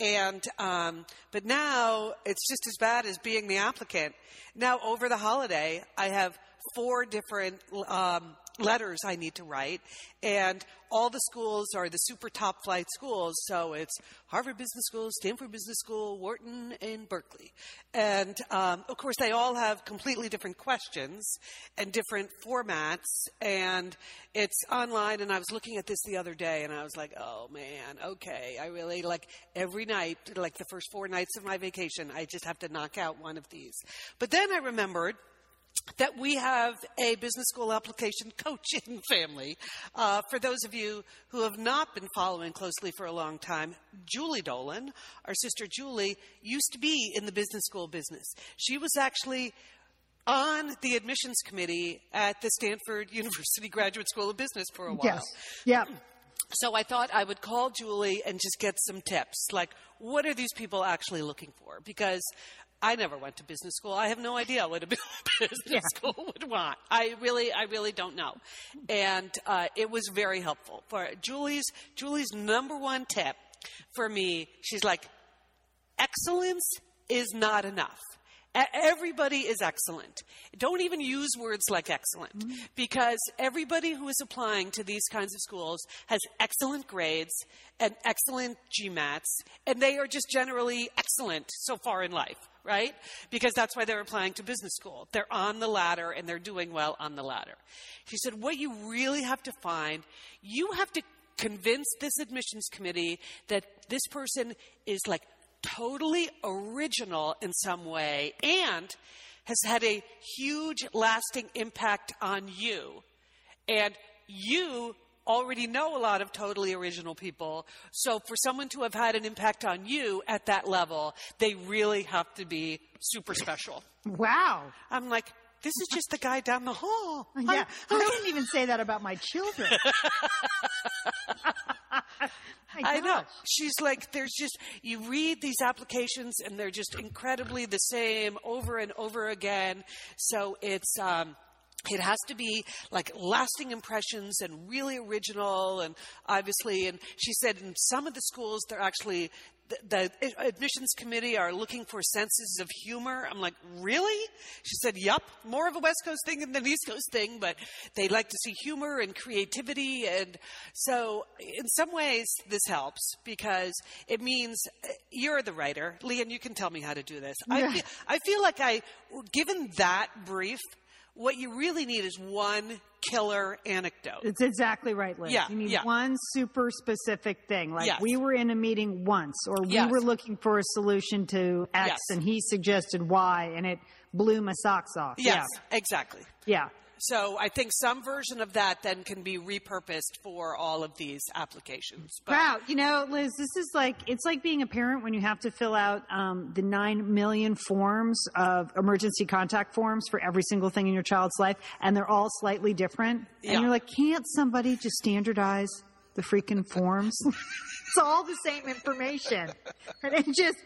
And, um, but now it's just as bad as being the applicant. Now, over the holiday, I have four different um, letters I need to write, and all the schools are the super top flight schools. So it's Harvard Business School, Stanford Business School, Wharton, and Berkeley. And um, of course, they all have completely different questions and different formats. And it's online. And I was looking at this the other day, and I was like, "Oh man, okay, I really like every night, like the first four nights of my vacation, I just have to knock out one of these." But then I remembered that we have a business school application coaching family. Uh, for those of you who have not been following closely for a long time, Julie Dolan, our sister Julie, used to be in the business school business. She was actually on the admissions committee at the Stanford University Graduate School of Business for a while. Yes. Yeah. So I thought I would call Julie and just get some tips. Like, what are these people actually looking for? Because I never went to business school. I have no idea what a business school would want. I really, I really don't know. And uh, it was very helpful. For Julie's, Julie's number one tip for me, she's like, excellence is not enough. Everybody is excellent. Don't even use words like excellent mm-hmm. because everybody who is applying to these kinds of schools has excellent grades and excellent GMATs, and they are just generally excellent so far in life, right? Because that's why they're applying to business school. They're on the ladder and they're doing well on the ladder. She said, What you really have to find, you have to convince this admissions committee that this person is like totally original in some way and has had a huge lasting impact on you. And you already know a lot of totally original people. So for someone to have had an impact on you at that level, they really have to be super special. Wow. I'm like, this is just the guy down the hall. Yeah. I wouldn't even say that about my children. My I know. She's like, there's just, you read these applications and they're just incredibly the same over and over again. So it's, um, it has to be like lasting impressions and really original and obviously and she said in some of the schools they're actually the, the admissions committee are looking for senses of humor. I'm like, really? She said, yup, more of a West Coast thing than an East Coast thing, but they like to see humor and creativity. And so, in some ways, this helps because it means uh, you're the writer. Lian, you can tell me how to do this. I, feel, I feel like I, given that brief, What you really need is one killer anecdote. It's exactly right, Liz. Yeah, you need yeah. one super specific thing. Like Yes. we were in a meeting once, or we Yes. were looking for a solution to X, Yes. and he suggested Y, and it blew my socks off. Yes, exactly. Yeah. So I think some version of that then can be repurposed for all of these applications. But Wow, you know, Liz, this is like it's like being a parent when you have to fill out um, the nine million forms of emergency contact forms for every single thing in your child's life, and they're all slightly different. Yeah. And you're like, can't somebody just standardize the freaking forms? it's all the same information, and it just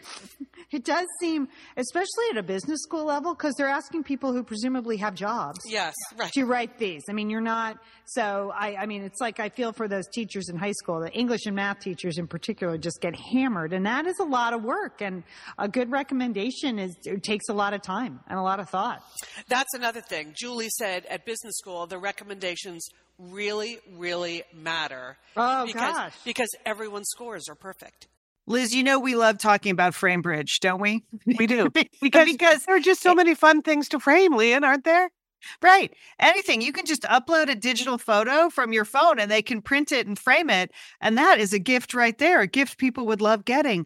it does seem, especially at a business school level, because they're asking people who presumably have jobs yes, right. to write these. I mean, you're not. So I, I mean, it's like I feel for those teachers in high school. The English and math teachers in particular just get hammered, and that is a lot of work. And a good recommendation is it takes a lot of time and a lot of thought. That's another thing. Julie said at business school the recommendations really, really matter. Oh, because, gosh. Because everyone's scores are perfect. Liz, you know we love talking about FrameBridge, don't we? We do. because, Because there are just so many fun things to frame, Lian, aren't there? right, anything you can just upload a digital photo from your phone and they can print it and frame it, and that is a gift right there, a gift people would love getting.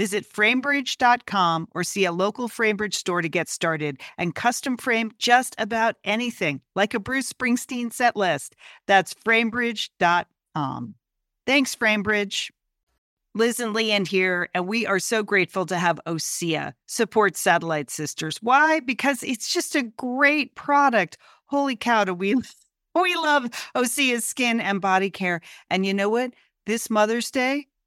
Visit framebridge.com or see a local FrameBridge store to get started and custom frame just about anything, like a Bruce Springsteen set list. That's framebridge.com. Thanks, FrameBridge. Liz and Lian here, and we are so grateful to have OSEA support Satellite Sisters. Why? Because it's just a great product. Holy cow, do we we love Osea's skin and body care. And you know what? This Mother's Day,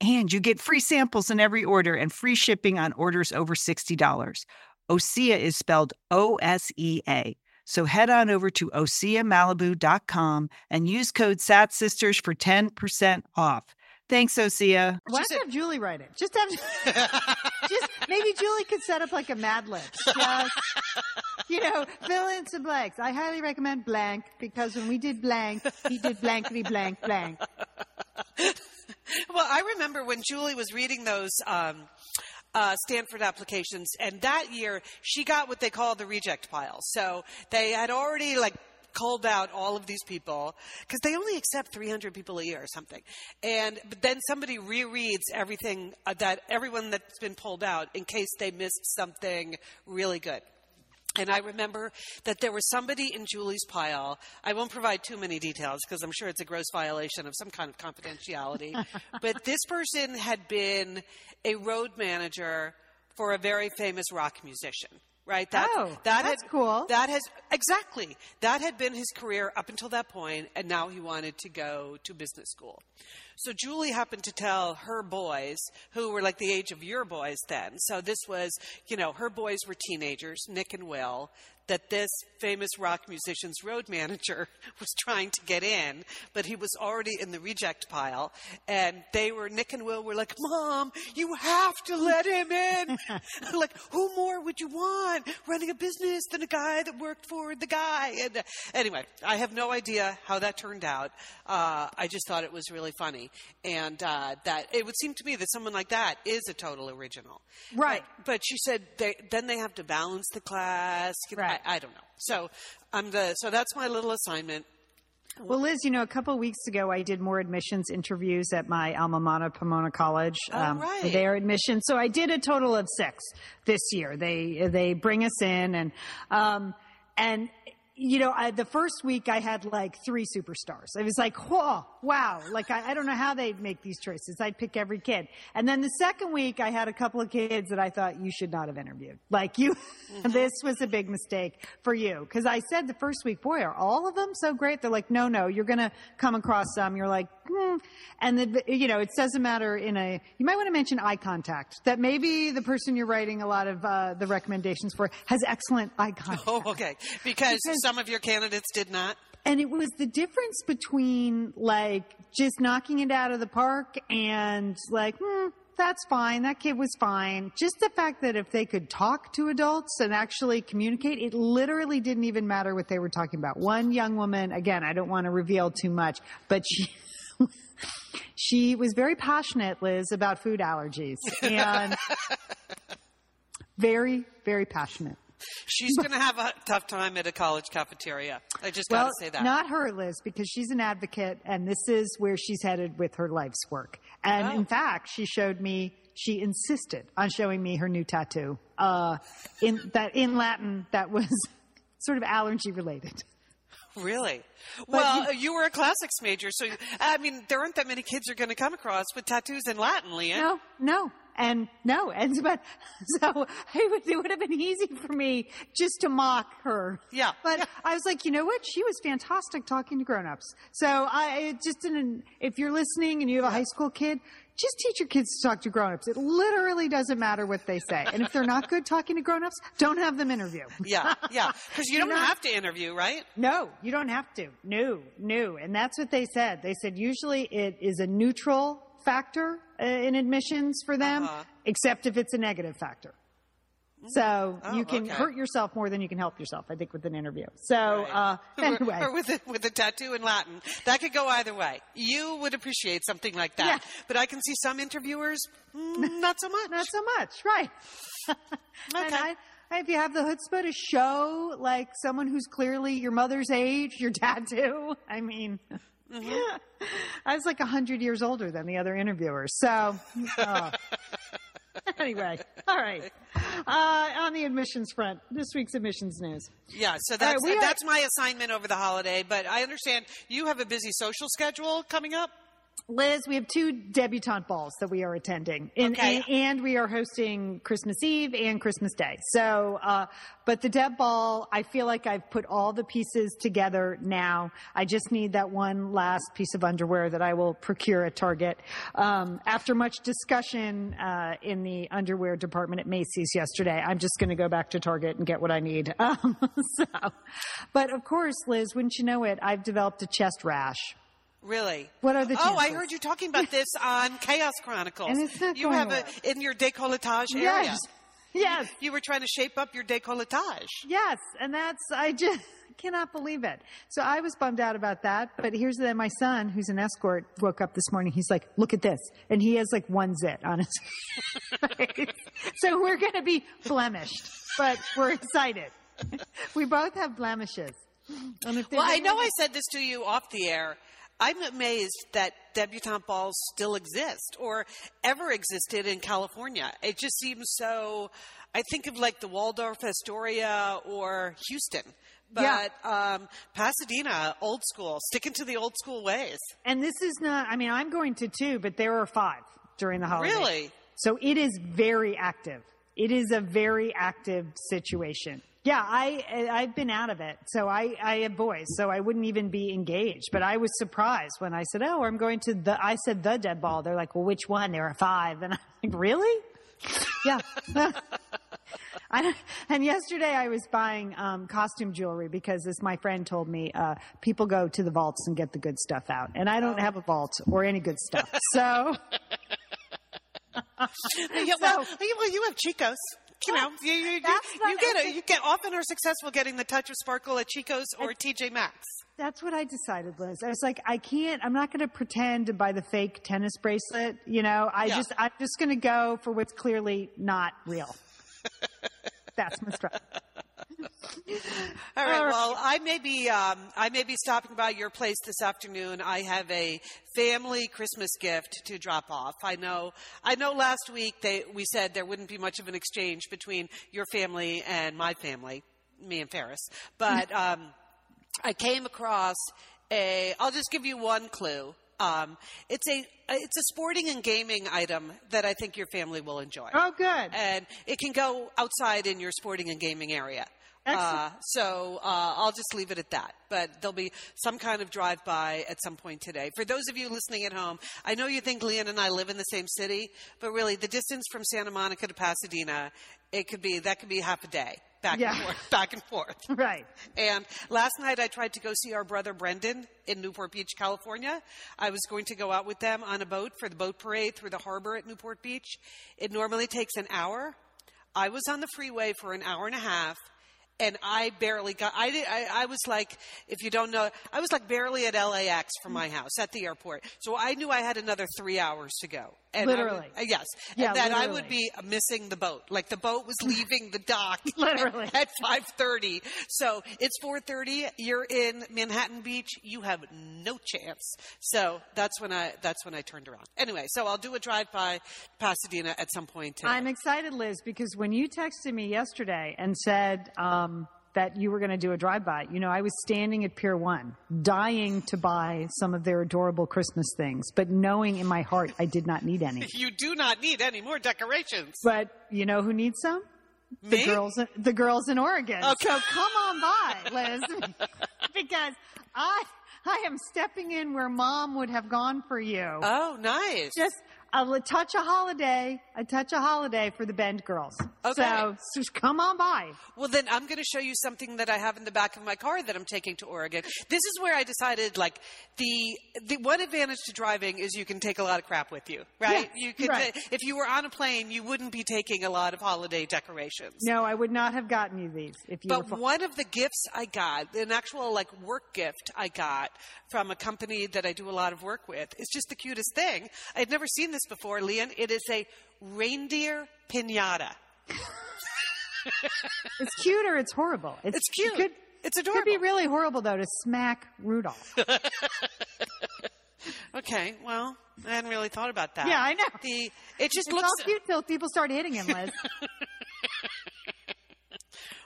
And you get free samples in every order and free shipping on orders over $60. Osea is spelled O S E A. So head on over to OseaMalibu.com and use code SATSisters for 10% off. Thanks, Osea. Why don't have Julie write it? Just have, just maybe Julie could set up like a Mad Lib. Just, you know, fill in some blanks. I highly recommend blank because when we did blank, he did blankety blank blank. Well, I remember when Julie was reading those um, uh, Stanford applications, and that year she got what they call the reject pile. So they had already like culled out all of these people because they only accept 300 people a year or something. And but then somebody rereads everything uh, that everyone that's been pulled out in case they missed something really good. And I remember that there was somebody in Julie's pile. I won't provide too many details because I'm sure it's a gross violation of some kind of confidentiality. but this person had been a road manager for a very famous rock musician. Right. That, Oh, that that's had, cool. That has exactly that had been his career up until that point, and now he wanted to go to business school. So Julie happened to tell her boys, who were like the age of your boys then. So this was, you know, her boys were teenagers, Nick and Will, that this famous rock musician's road manager was trying to get in, but he was already in the reject pile. And they were, Nick and Will were like, Mom, you have to let him in. like, who more would you want running a business than a guy that worked for the guy? And uh, anyway, I have no idea how that turned out. Uh, I just thought it was really funny. And uh, that it would seem to me that someone like that is a total original. Right. But, but she said they, then they have to balance the class. You know, Right. I, I don't know. So I'm the so that's my little assignment. Well, Liz, you know, a couple of weeks ago, I did more admissions interviews at my alma mater, Pomona College. Oh, right. Their admissions. So I did a total of six this year. They they bring us in, and um, and you know, I, the first week I had like three superstars. I was like, whoa, wow! Like I, I don't know how they make these choices. I'd pick every kid. And then the second week, I had a couple of kids that I thought you should not have interviewed. Like you, mm-hmm. this was a big mistake for you because I said the first week, boy, are all of them so great? They're like, no, no, you're going to come across some. You're like, hmm. and the, you know, it doesn't matter in a. You might want to mention eye contact. That maybe the person you're writing a lot of uh, the recommendations for has excellent eye contact. Oh, okay. Because some of your candidates did not. And it was the difference between like just knocking it out of the park and like, hmm, that's fine. That kid was fine. Just the fact that if they could talk to adults and actually communicate, it literally didn't even matter what they were talking about. One young woman, again, I don't want to reveal too much, but she, she was very passionate, Liz, about food allergies and very, very passionate. She's going to have a tough time at a college cafeteria. I just got to say that. not her, Liz, because she's an advocate, and this is where she's headed with her life's work. And Oh. in fact, she showed me. She insisted on showing me her new tattoo uh, in that in Latin that was sort of allergy related. Really? Well, uh, you, were a classics major, so I mean, there aren't that many kids you're going to come across with tattoos in Latin, Lian. No, no, and no, and but so it would, it would have been easy for me just to mock her. Yeah. but I was like, you know what? She was fantastic talking to grown-ups. So I just didn't. If you're listening and you have a high school kid. Just teach your kids to talk to grown-ups. It literally doesn't matter what they say. And if they're not good talking to grown-ups, don't have them interview. Yeah, yeah. Because you don't not- have to interview, right? No, you don't have to. No, no. And that's what they said. They said usually it is a neutral factor uh, in admissions for them, Uh-huh. except if it's a negative factor. So Oh, you can okay. hurt yourself more than you can help yourself, I think, with an interview. So, Right. uh, anyway. or, with a, with a tattoo in Latin. That could go either way. You would appreciate something like that, Yeah. but I can see some interviewers mm, not so much. Not so much, right. Okay. I, if you have the chutzpah to show, like, someone who's clearly your mother's age, your tattoo, I mean, Mm-hmm. I was like a hundred years older than the other interviewers. So, uh, anyway, all right. Uh, on the admissions front, this week's admissions news. Yeah, so right, that's are- that's my assignment over the holiday. But I understand you have a busy social schedule coming up. Liz, we have two debutante balls that we are attending, and, Okay. and, and we are hosting Christmas Eve and Christmas Day. So, uh, but the deb ball, I feel like I've put all the pieces together now. I just need that one last piece of underwear that I will procure at Target. Um, after much discussion uh, in the underwear department at Macy's yesterday, I'm just going to go back to Target and get what I need. Um, so, but of course, Liz, wouldn't you know it? I've developed a chest rash. Really? What are the Oh, I heard you talking about this on Chaos Chronicles. And it's not you have well. a in your décolletage area. Yes. Yes. You were trying to shape up your décolletage. Yes. And that's, I just cannot believe it. So I was bummed out about that. But here's the, my son, who's an escort, woke up this morning. He's like, look at this. And he has like one zit on his face. So we're going to be blemished, but we're excited. We both have blemishes. Well, I know I said this to you off the air. I'm amazed that debutante balls still exist or ever existed in California. It just seems so. I think of like the Waldorf Astoria or Houston, but Yeah. um, Pasadena, old school, sticking to the old school ways. And this is not, I mean, I'm going to two, but there are five during the holidays. Really? So it is very active. It is a very active situation. Yeah, I I've been out of it. So I I have boys, so I wouldn't even be engaged. But I was surprised when I said, "Oh, I'm going to the." I said the dead ball. They're like, "Well, which one?" There are five, and I'm like, "Really?" yeah. I and yesterday I was buying um, costume jewelry because, as my friend told me, uh, people go to the vaults and get the good stuff out, and I don't have a vault or any good stuff. So Yeah, well, you- well, you have Chico's. You know, you, you, you, you get a, you get often are successful getting the touch of sparkle at Chico's or TJ Maxx. That's what I decided, Liz. I was like, I can't, I'm not going to pretend to buy the fake tennis bracelet. You know, I Yeah. just, I'm just going to go for what's clearly not real. That's my strategy. All right. Well, I may be um, I may be stopping by your place this afternoon. I have a family Christmas gift to drop off. I know. I know. Last week they we said there wouldn't be much of an exchange between your family and my family, me and Ferris. But um, I came across a. I'll just give you one clue. Um, it's a it's a sporting and gaming item that I think your family will enjoy Oh, good. and it can go outside in your sporting and gaming area. Uh, so uh, I'll just leave it at that. But there'll be some kind of drive by at some point today. For those of you listening at home, I know you think Lian and I live in the same city, but really the distance from Santa Monica to Pasadena, it could be that could be half a day back Yeah. and forth, back and forth. Right. And last night I tried to go see our brother Brendan in Newport Beach, California. I was going to go out with them on a boat for the boat parade through the harbor at Newport Beach. It normally takes an hour. I was on the freeway for an hour and a half. And I barely got. I did. I, I was like, if you don't know, I was like barely at LAX from my house at the airport. So I knew I had another three hours to go. And would- Literally. uh, yes. Yeah, and that I would be missing the boat. Like the boat was leaving the dock Literally. at 5:30. So it's 4:30. You're in Manhattan Beach. You have no chance. So that's when I that's when I turned around. Anyway, so I'll do a drive by Pasadena at some point today. I'm excited, Liz, because when you texted me yesterday and said um, Um, that you were going to do a drive-by, you know, I was standing at Pier One, dying to buy some of their adorable Christmas things, but knowing in my heart I did not need any. you do not need any more decorations. But you know who needs some? The girls, the girls in Oregon. Okay. So come on by, Liz, because I I am stepping in where Mom would have gone for you. Oh, nice. just a touch of holiday, a touch of holiday for the Bend girls. Okay. So just come on by. Well, then I'm going to show you something that I have in the back of my car that I'm taking to Oregon. This is where I decided, like, the the one advantage to driving is you can take a lot of crap with you, right? Yeah, you could, right. if you were on a plane, you wouldn't be taking a lot of holiday decorations. No, I would not have gotten you these if you But were. one of the gifts I got, an actual like work gift I got from a company that I do a lot of work with, is just the cutest thing. I'd never seen this before, Lian. It is a reindeer pinata. it's cute or it's horrible. It's, It's cute. It could, It's adorable. it could be really horrible though to smack Rudolph. Okay, well, I hadn't really thought about that. Yeah, I know. The it just It's looks all cute till people start hitting him, Liz.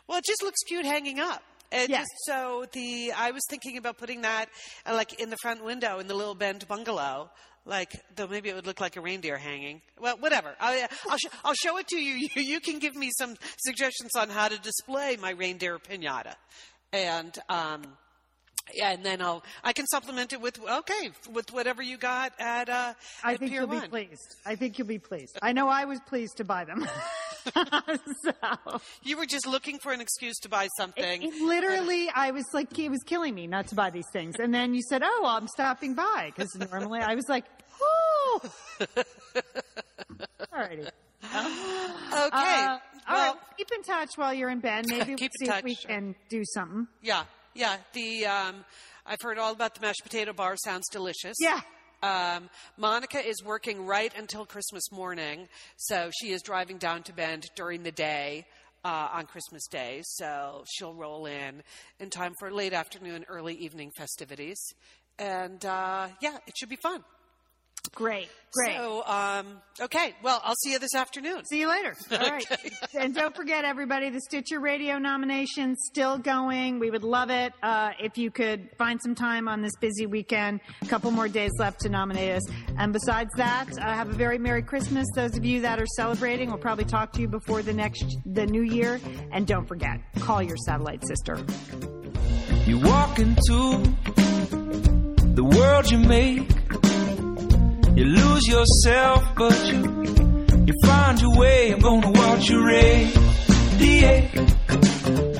well, it just looks cute hanging up. It Yes. just- so the I was thinking about putting that uh, like in the front window in the little bend bungalow. Like, though maybe it would look like a reindeer hanging. Well, whatever. I, I'll, sh- I'll show it to you. you. You can give me some suggestions on how to display my reindeer pinata, and um, yeah, and then I'll I can supplement it with okay with whatever you got at uh, I at think Pier you'll be pleased. I think you'll be pleased. I know I was pleased to buy them. so, You were just looking for an excuse to buy something. it literally, I was like, it was killing me not to buy these things. And then you said, "Oh, I'm stopping by," because normally I was like, "Oh." Alrighty. okay. Uh, all well, right. Keep in touch while you're in Bend. Maybe we'll see if we can do something. yeah, yeah. The um, I've heard all about the mashed potato bar. Sounds delicious. Yeah. Um, Monica is working right until Christmas morning, so she is driving down to Bend during the day uh, on Christmas Day. So she'll roll in in time for late afternoon, early evening festivities, and uh, yeah, it should be fun. Great. Great. So, um, okay. Well, I'll see you this afternoon. See you later. All right. and don't forget, everybody, the Stitcher Radio nomination still going. We would love it uh, if you could find some time on this busy weekend. A couple more days left to nominate us. And besides that, uh, have a very Merry Christmas. Those of you that are celebrating, we'll probably talk to you before the next the new year. And don't forget, call your satellite sister. You walk into the world you make. You lose yourself, but you you find your way. I'm gonna watch you radiate,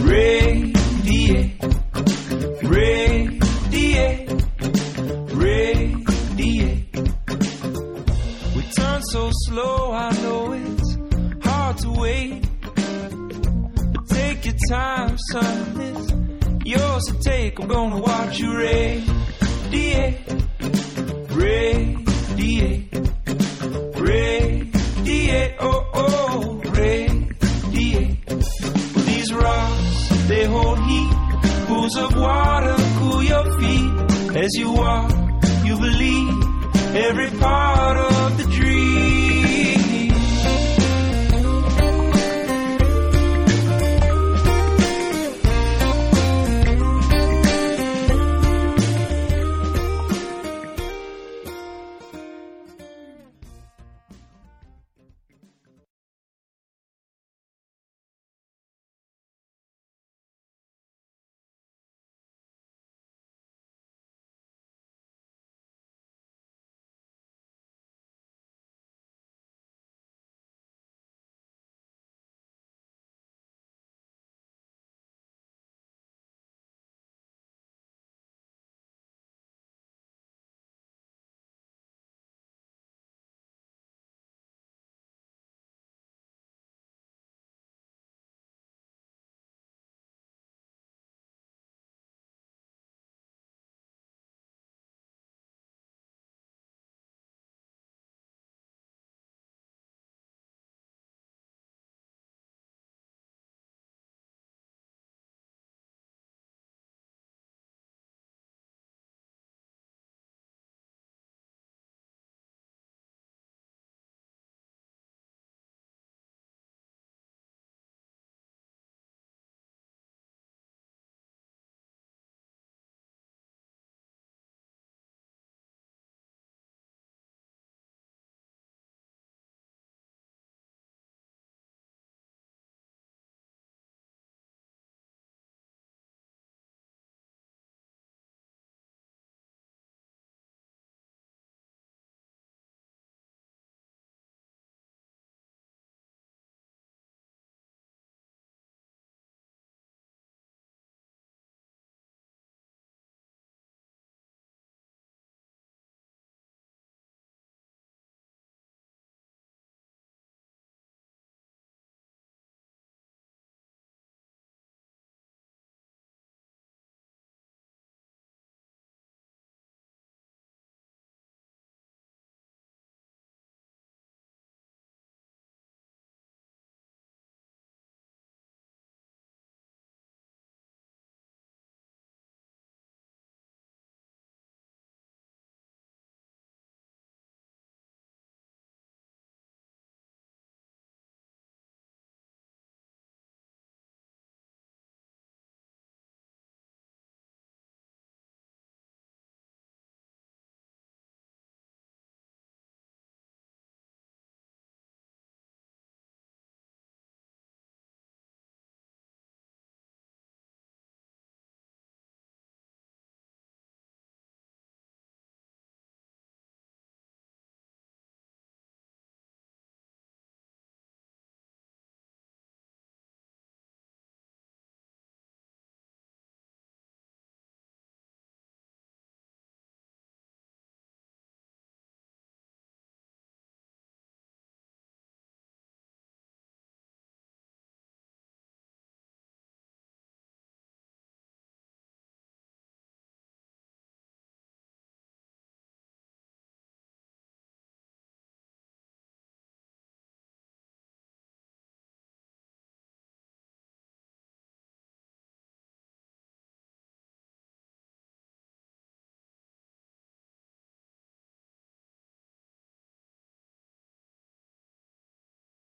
radiate, radiate, radiate. We turn so slow, I know it's hard to wait. But take your time, son. It's yours to take. I'm gonna watch you radiate, radiate, radiate. Oh, oh, radiate. Well, these rocks, they hold heat. Pools of water cool your feet as you walk. You believe every part of.